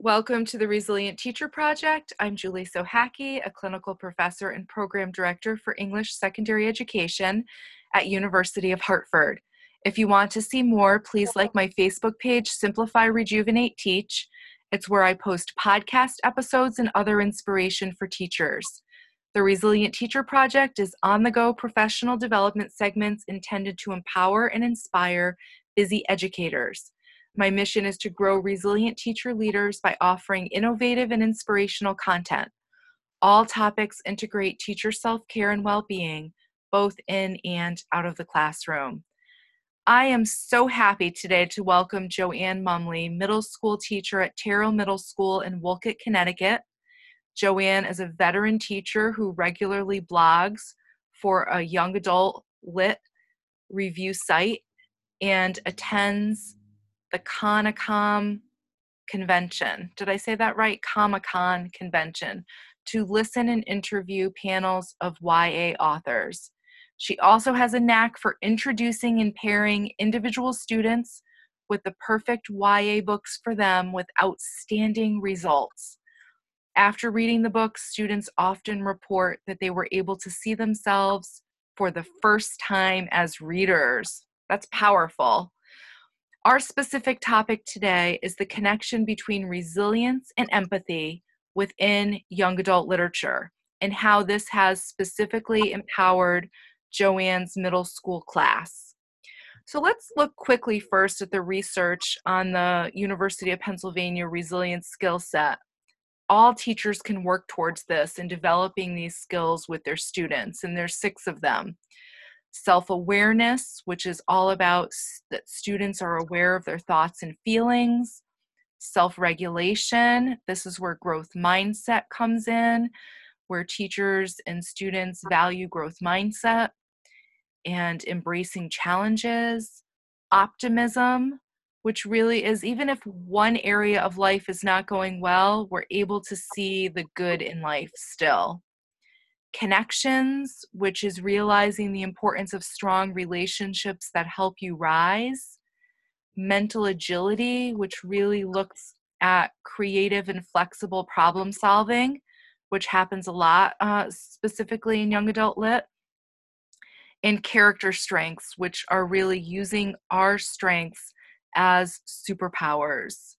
Welcome to the Resilient Teacher Project. I'm Julie Sohacki, a clinical professor and program director for English secondary education at University of Hartford. If you want to see more, please like my Facebook page, Simplify, Rejuvenate, Teach. It's where I post podcast episodes and other inspiration for teachers. The Resilient Teacher Project is on the go professional development segments intended to empower and inspire busy educators. My mission is to grow resilient teacher leaders by offering innovative and inspirational content. All topics integrate teacher self care and well being, both in and out of the classroom. I am so happy today to welcome Joanne Mumley, middle school teacher at Tyrrell Middle School in Wolcott, Connecticut. Joanne is a veteran teacher who regularly blogs for a young adult lit review site and attends the CONICOM convention. Did I say that right? Comic-Con convention to listen and interview panels of YA authors. She also has a knack for introducing and pairing individual students with the perfect YA books for them with outstanding results. After reading the books, students often report that they were able to see themselves for the first time as readers. That's powerful. Our specific topic today is the connection between resilience and empathy within young adult literature and how this has specifically empowered Joanne's middle school class. So let's look quickly first at the research on the University of Pennsylvania resilience skill set. All teachers can work towards this in developing these skills with their students, and there's six of them self awareness, which is all about that students are aware of their thoughts and feelings, self regulation. This is where growth mindset comes in, where teachers and students value growth mindset and embracing challenges, optimism, which really is even if one area of life is not going well, we're able to see the good in life still connections, which is realizing the importance of strong relationships that help you rise, mental agility, which really looks at creative and flexible problem solving, which happens a lot, uh, specifically in young adult lit, and character strengths, which are really using our strengths as superpowers.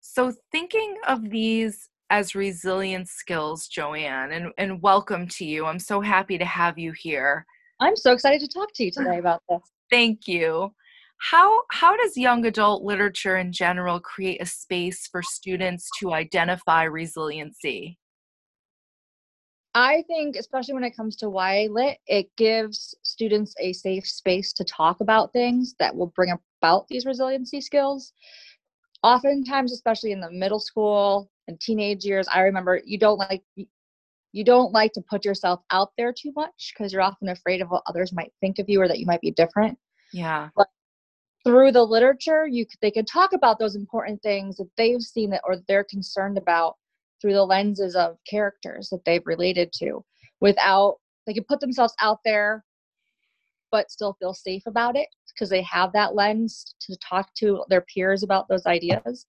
So, thinking of these as resilience skills, Joanne, and, and welcome to you. I'm so happy to have you here. I'm so excited to talk to you today about this. Thank you. How, how does young adult literature in general create a space for students to identify resiliency? I think, especially when it comes to YA Lit, it gives students a safe space to talk about things that will bring about these resiliency skills. Oftentimes, especially in the middle school and teenage years i remember you don't like you don't like to put yourself out there too much because you're often afraid of what others might think of you or that you might be different. Yeah. But through the literature you they can talk about those important things that they've seen that or they're concerned about through the lenses of characters that they've related to without they can put themselves out there but still feel safe about it because they have that lens to talk to their peers about those ideas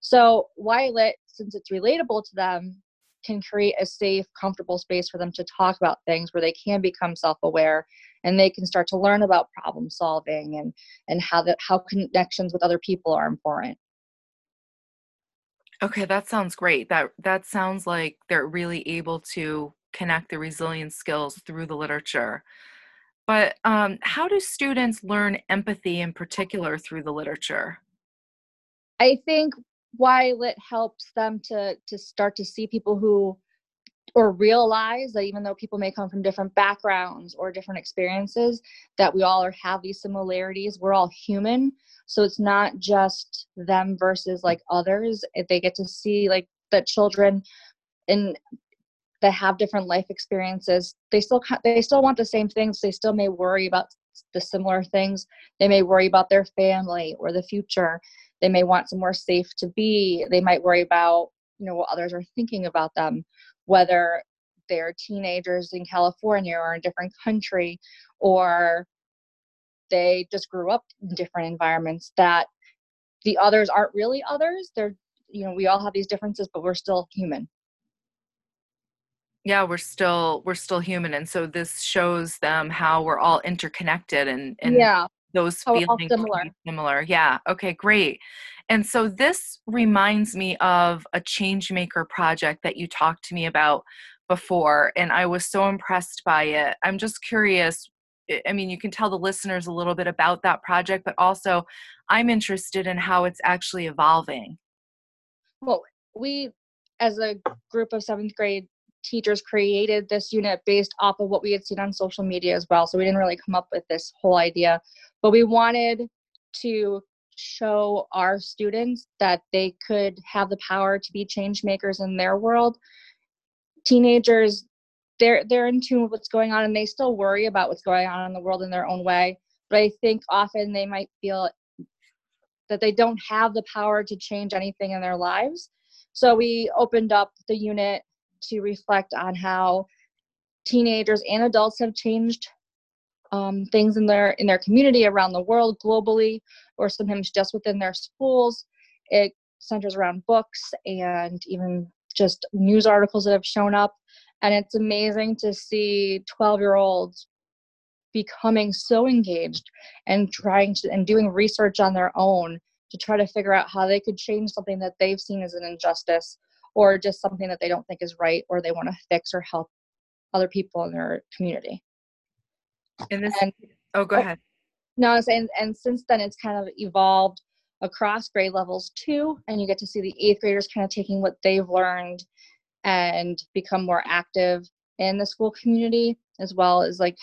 so Lit, since it's relatable to them, can create a safe, comfortable space for them to talk about things where they can become self-aware and they can start to learn about problem solving and and how that how connections with other people are important. Okay, that sounds great. That that sounds like they're really able to connect the resilience skills through the literature. But um, how do students learn empathy in particular through the literature? I think YA it helps them to to start to see people who or realize that even though people may come from different backgrounds or different experiences that we all are, have these similarities we're all human. So it's not just them versus like others. If they get to see like that children in that have different life experiences they still they still want the same things. They still may worry about the similar things. They may worry about their family or the future they may want somewhere safe to be they might worry about you know what others are thinking about them whether they're teenagers in california or in a different country or they just grew up in different environments that the others aren't really others. They're you know we all have these differences but we're still human. Yeah we're still we're still human and so this shows them how we're all interconnected and and yeah those oh, how feelings similar. similar. Yeah okay great. And so this reminds me of a change maker project that you talked to me about before and i was so impressed by it. I'm just curious i mean you can tell the listeners a little bit about that project but also i'm interested in how it's actually evolving. Well we as a group of seventh grade teachers created this unit based off of what we had seen on social media as well. So we didn't really come up with this whole idea, but we wanted to show our students that they could have the power to be change makers in their world. Teenagers, they're they're in tune with what's going on and they still worry about what's going on in the world in their own way. But I think often they might feel that they don't have the power to change anything in their lives. So we opened up the unit to reflect on how teenagers and adults have changed um, things in their in their community around the world globally or sometimes just within their schools. It centers around books and even just news articles that have shown up. And it's amazing to see 12 year olds becoming so engaged and trying to and doing research on their own to try to figure out how they could change something that they've seen as an injustice or just something that they don't think is right or they want to fix or help other people in their community. And this, and, oh, go oh, ahead. No, I'm saying, and since then it's kind of evolved across grade levels too, and you get to see the eighth graders kind of taking what they've learned and become more active in the school community, as well as like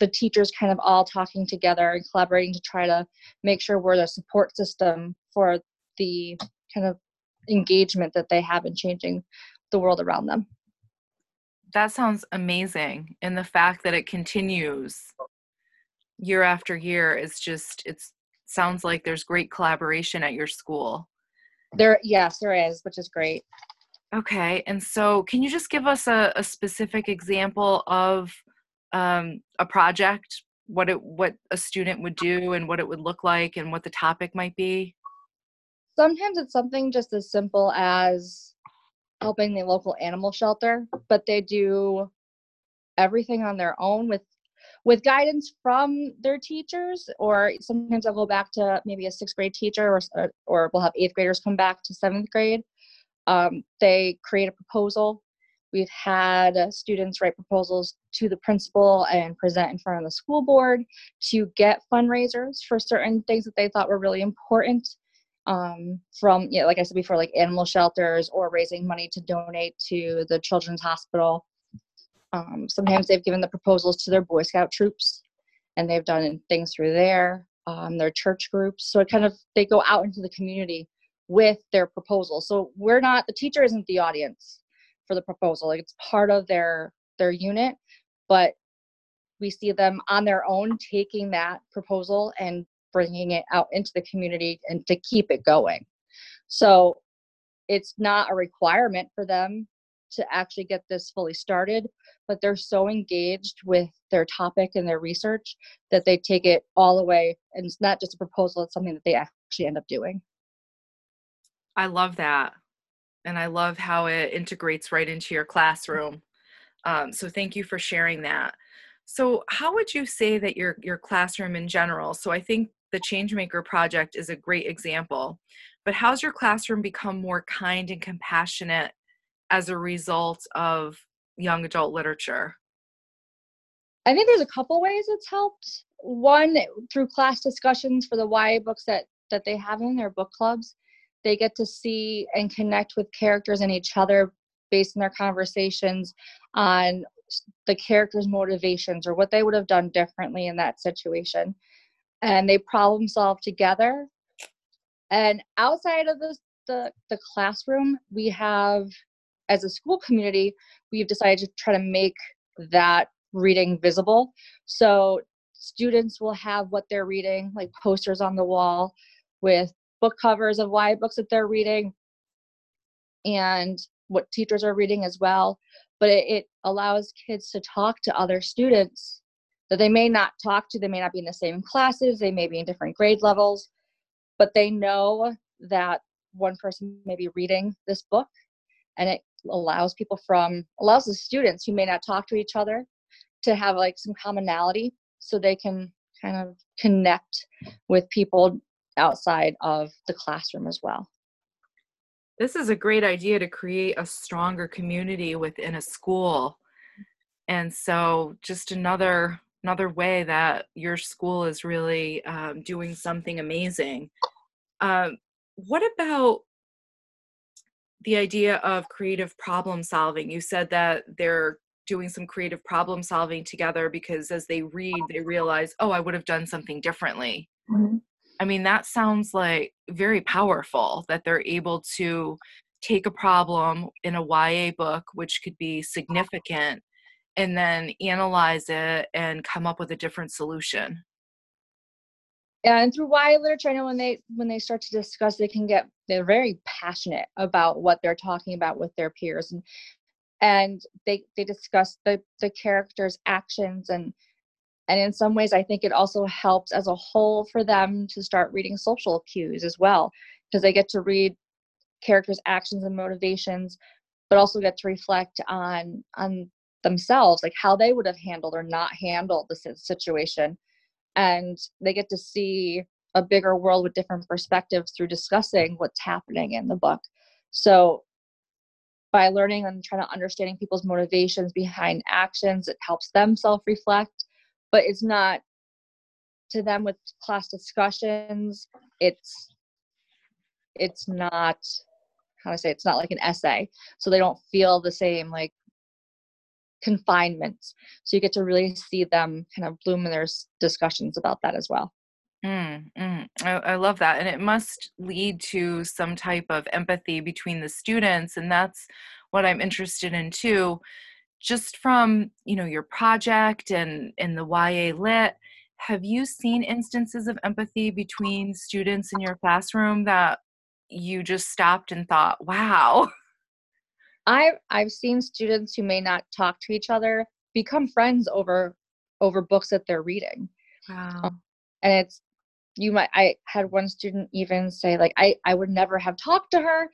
the teachers kind of all talking together and collaborating to try to make sure we're the support system for the kind of engagement that they have in changing the world around them. That sounds amazing. And the fact that it continues year after year is just, it sounds like there's great collaboration at your school. There, yes, there is, which is great. Okay. And so, can you just give us a, a specific example of um, a project, what it, what a student would do and what it would look like and what the topic might be? Sometimes it's something just as simple as helping the local animal shelter, but they do everything on their own with with guidance from their teachers or sometimes i'll go back to maybe a sixth grade teacher or, uh, or we'll have eighth graders come back to seventh grade. Um, they create a proposal. We've had students write proposals to the principal and present in front of the school board to get fundraisers for certain things that they thought were really important um, from, you know, like I said before, like animal shelters or raising money to donate to the Children's Hospital. Um, sometimes they've given the proposals to their Boy Scout troops and they've done things through there, um, their church groups. So it kind of, they go out into the community with their proposal. So we're not, the teacher isn't the audience for the proposal. Like it's part of their, their unit, but we see them on their own taking that proposal and bringing it out into the community and to keep it going. So it's not a requirement for them to actually get this fully started, but they're so engaged with their topic and their research that they take it all the way. And it's not just a proposal, it's something that they actually end up doing. I love that. And I love how it integrates right into your classroom. Um, so thank you for sharing that. So, how would you say that your your classroom in general? So, I think the Changemaker project is a great example. But how's your classroom become more kind and compassionate as a result of young adult literature? I think there's a couple ways it's helped. One, through class discussions for the YA books that, that they have in their book clubs, they get to see and connect with characters and each other based on their conversations on the characters' motivations or what they would have done differently in that situation and they problem solve together. And outside of the, the, the classroom, we have, as a school community, we've decided to try to make that reading visible. So students will have what they're reading, like posters on the wall with book covers of YA books that they're reading and what teachers are reading as well. But it, it allows kids to talk to other students that they may not talk to, they may not be in the same classes, they may be in different grade levels, but they know that one person may be reading this book and it allows people from allows the students who may not talk to each other to have like some commonality so they can kind of connect with people outside of the classroom as well. This is a great idea to create a stronger community within a school. And so just another another way that your school is really um, doing something amazing. Um, what about the idea of creative problem solving? You said that they're doing some creative problem solving together because as they read they realize oh i would have done something differently. Mm-hmm. i mean that sounds like very powerful that they're able to take a problem in a ya book which could be significant and then analyze it and come up with a different solution. Yeah, and through YA literature, I know when they when they start to discuss, they can get they're very passionate about what they're talking about with their peers, and and they they discuss the the characters' actions and and in some ways, I think it also helps as a whole for them to start reading social cues as well, because they get to read characters' actions and motivations, but also get to reflect on on themselves, like how they would have handled or not handled the situation. And they get to see a bigger world with different perspectives through discussing what's happening in the book. So by learning and trying to understanding people's motivations behind actions it helps them self-reflect but it's not to them with class discussions it's it's not how do i say it's not like an essay. So they don't feel the same like confinements. So you get to really see them kind of bloom in their discussions about that as well. Mm, mm. I, I, love that. And it must lead to some type of empathy between the students. And that's what I'm interested in too. Just from, you know, your project and, and the YA Lit, have you seen instances of empathy between students in your classroom that you just stopped and thought, wow, I've I've seen students who may not talk to each other become friends over over books that they're reading. Wow. Um, and it's you might I had one student even say like I I would never have talked to her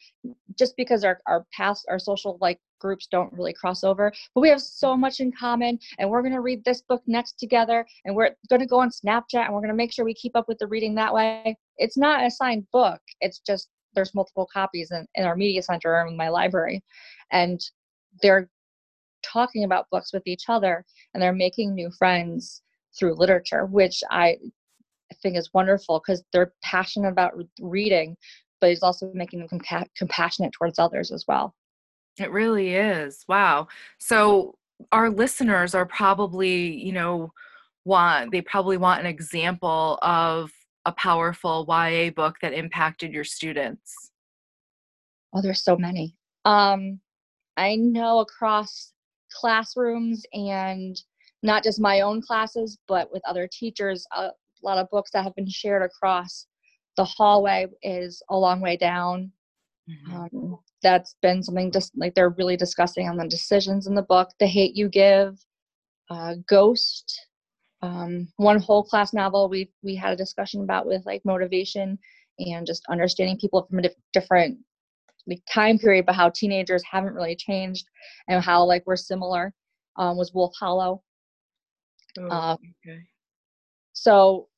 just because our our past our social like groups don't really cross over but we have so much in common and we're going to read this book next together and we're going to go on Snapchat and we're going to make sure we keep up with the reading that way. It's not a signed book. It's just there's multiple copies in, in our media center in my library and they're talking about books with each other and they're making new friends through literature which i think is wonderful because they're passionate about reading but it's also making them compa- compassionate towards others as well. It really is. Wow. So our listeners are probably you know want they probably want an example of a powerful YA book that impacted your students? Oh, there's so many. Um, I know across classrooms and not just my own classes, but with other teachers, a lot of books that have been shared across the hallway is a long way down. Mm-hmm. Um, that's been something just like they're really discussing on the decisions in the book. The Hate You Give, uh, Ghost, um, one whole class novel we we had a discussion about with like motivation and just understanding people from a diff- different like, time period but how teenagers haven't really changed and how like we're similar um, was wolf hollow. Oh, uh, okay. so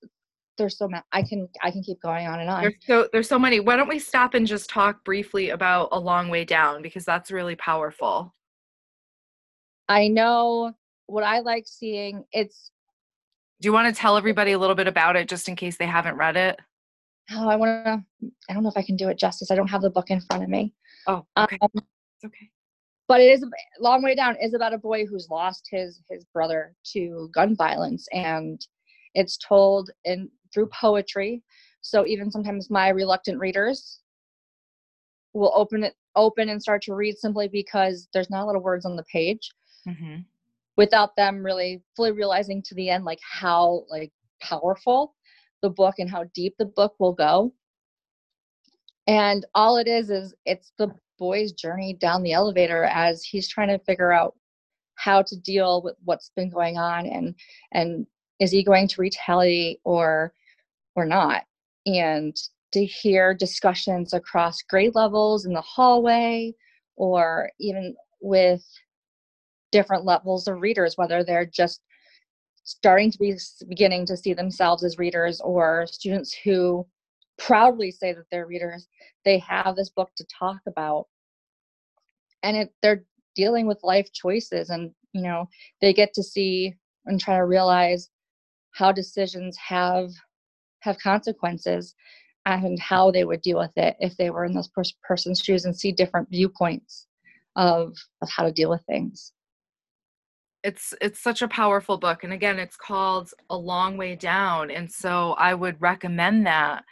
there's so many i can i can keep going on and on. There's so there's so many. Why don't we stop and just talk briefly about a long way down because that's really powerful. I know what i like seeing. It's do you want to tell everybody a little bit about it just in case they haven't read it? Oh, I want to. I don't know if I can do it justice. I don't have the book in front of me. Oh, okay. Um, it's okay. But it is a long way down. Is about a boy who's lost his his brother to gun violence, and it's told in through poetry. So even sometimes my reluctant readers will open it open and start to read simply because there's not a lot of words on the page. Mm-hmm without them really fully realizing to the end like how like powerful the book and how deep the book will go. And all it is is it's the boy's journey down the elevator as he's trying to figure out how to deal with what's been going on and and is he going to retaliate or or not? And to hear discussions across grade levels in the hallway or even with different levels of readers whether they're just starting to be beginning to see themselves as readers or students who proudly say that they're readers they have this book to talk about. And it, they're dealing with life choices and you know they get to see and try to realize how decisions have have consequences and how they would deal with it if they were in this person's shoes and see different viewpoints of of how to deal with things it's it's such a powerful book and again it's called a long way down and so i would recommend that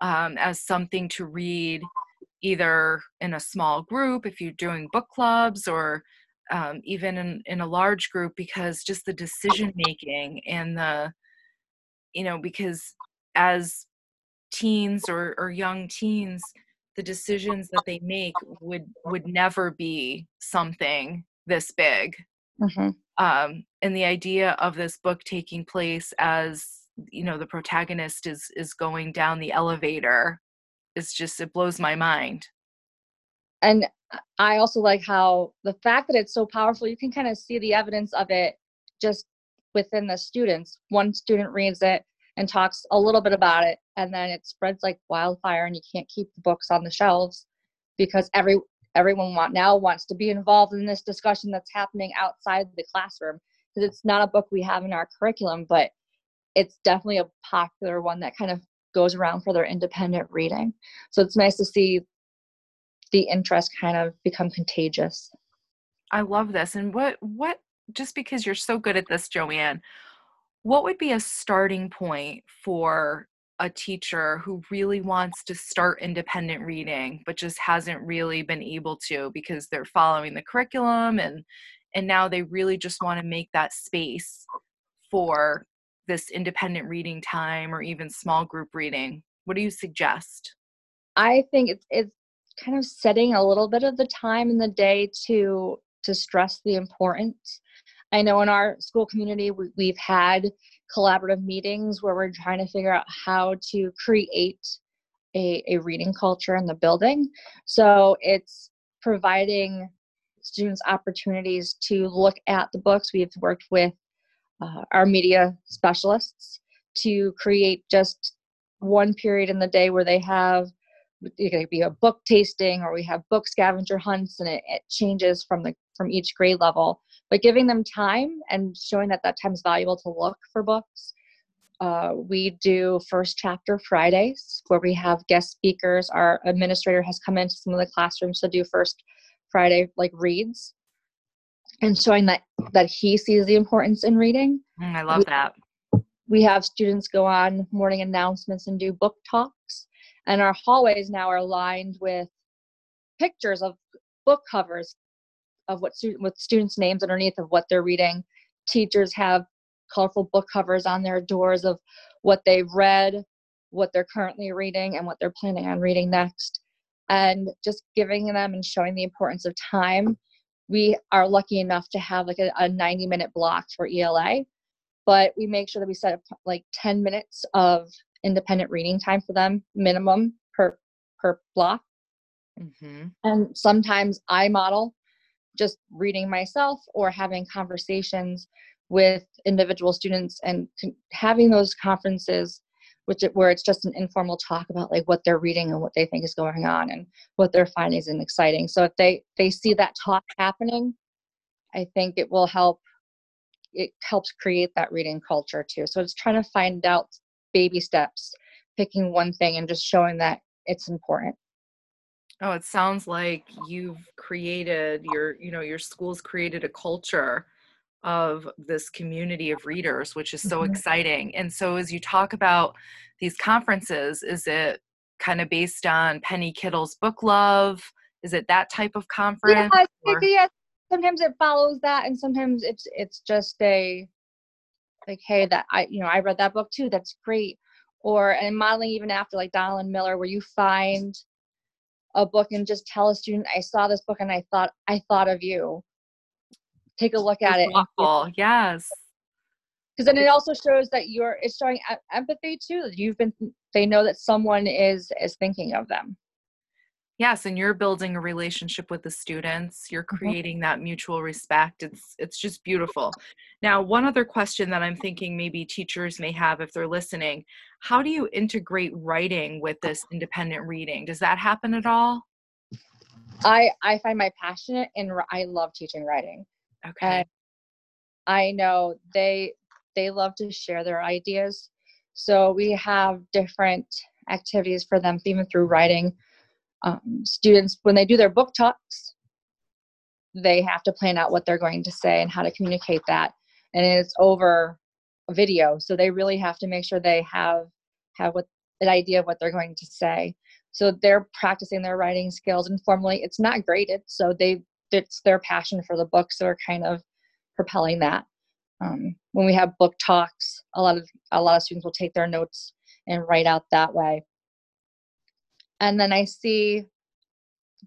um, as something to read either in a small group if you're doing book clubs or um, even in, in a large group because just the decision making and the you know because as teens or, or young teens the decisions that they make would would never be something this big mm-hmm. Um, and the idea of this book taking place as you know the protagonist is is going down the elevator is just it blows my mind. And i also like how the fact that it's so powerful you can kind of see the evidence of it just within the students. One student reads it and talks a little bit about it and then it spreads like wildfire and you can't keep the books on the shelves because every everyone want now wants to be involved in this discussion that's happening outside the classroom. Because it's not a book we have in our curriculum but it's definitely a popular one that kind of goes around for their independent reading. So it's nice to see the interest kind of become contagious. I love this. And what what just because you're so good at this joanne what would be a starting point for a teacher who really wants to start independent reading but just hasn't really been able to because they're following the curriculum and and now they really just want to make that space for this independent reading time or even small group reading. What do you suggest? I think it's it's kind of setting a little bit of the time in the day to to stress the importance. I know in our school community, we, have had collaborative meetings where we're trying to figure out how to create a, a reading culture in the building. So it's providing students opportunities to look at the books. We've worked with uh, our media specialists to create just one period in the day where they have it could be a book tasting or we have book scavenger hunts and it, it changes from the from each grade level. But giving them time and showing that that time is valuable to look for books uh, we do first chapter fridays where we have guest speakers. Our administrator has come into some of the classrooms to do first friday like reads and showing that that he sees the importance in reading. Mm, i love we, that. we have students go on morning announcements and do book talks and our hallways now are lined with pictures of book covers of what student with students names underneath of what they're reading. Teachers have colorful book covers on their doors of what they've read what they're currently reading and what they're planning on reading next. And just giving them and showing the importance of time we are lucky enough to have like a, a 90 minute block for ela but we make sure that we set up like 10 minutes of independent reading time for them minimum per per block. Mm-hmm. and sometimes i model just reading myself or having conversations with individual students and having those conferences which it, where it's just an informal talk about like what they're reading and what they think is going on and what they're finding is exciting. So if they they see that talk happening i think it will help it helps create that reading culture too. So it's trying to find out baby steps picking one thing and just showing that it's important. Oh it sounds like you've created your you know your school's created a culture of this community of readers which is so mm-hmm. exciting. And so as you talk about these conferences is it kind of based on penny kittle's book love? Is it that type of conference yeah, yeah sometimes it follows that and sometimes it's it's just a like hey that i you know i read that book too that's great. Or and modeling even after like Donalyn Miller where you find a book and just tell a student i saw this book and i thought i thought of you. Take a look at it awful. yes. Because then it also shows that you're it's showing empathy too you've been they know that someone is is thinking of them yes and you're building a relationship with the students you're mm-hmm. creating that mutual respect it's it's just beautiful. Now one other question that i'm thinking maybe teachers may have if they're listening how do you integrate writing with this independent reading? Does that happen at all? I i find my passionate and i love teaching writing okay. and i know they they love to share their ideas so we have different activities for them even through writing um, students when they do their book talks they have to plan out what they're going to say and how to communicate that. And it's over video so they really have to make sure they have have what an idea of what they're going to say. So they're practicing their writing skills informally it's not graded so they it's their passion for the books that are kind of propelling that. Um, when we have book talks a lot of a lot of students will take their notes and write out that way and then I see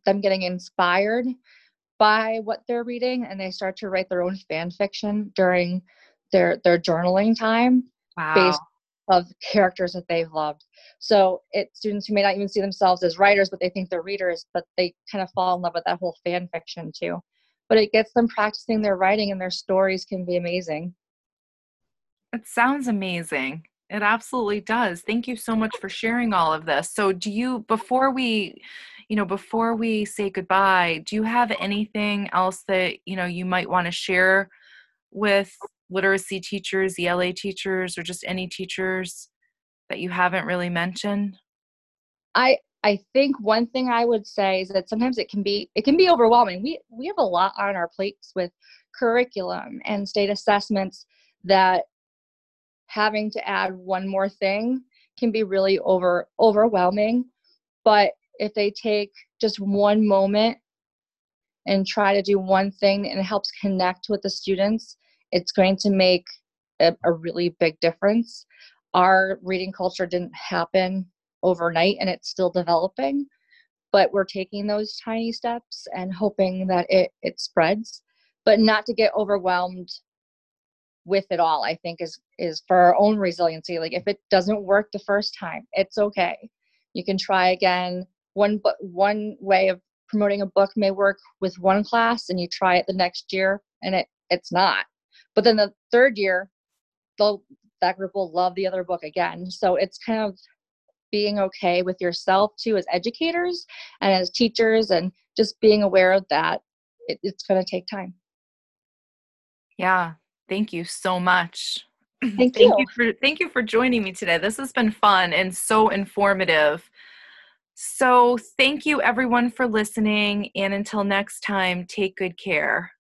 them getting inspired by what they're reading and they start to write their own fan fiction during their their journaling time wow. based of characters that they've loved. So it's students who may not even see themselves as writers, but they think they're readers, but they kind of fall in love with that whole fan fiction too. But it gets them practicing their writing and their stories can be amazing. It sounds amazing. It absolutely does. Thank you so much for sharing all of this. So, do you, before we, you know, before we say goodbye, do you have anything else that, you know, you might want to share with literacy teachers, ELA teachers, or just any teachers that you haven't really mentioned? I, I think one thing I would say is that sometimes it can be it can be overwhelming. We we have a lot on our plates with curriculum and state assessments that having to add one more thing can be really over overwhelming. But if they take just one moment and try to do one thing and it helps connect with the students it's going to make a, a really big difference. Our reading culture didn't happen overnight and it's still developing but we're taking those tiny steps and hoping that it it spreads. But not to get overwhelmed with it all i think is is for our own resiliency like if it doesn't work the first time it's okay. You can try again. One but one way of promoting a book may work with one class and you try it the next year and it it's not. But then the third year they'll that group will love the other book again. So it's kind of being okay with yourself too as educators and as teachers and just being aware of that it, it's going to take time. Yeah Thank you so much. Thank, thank you. you for thank you for joining me today. This has been fun and so informative. So, thank you everyone for listening and until next time, take good care.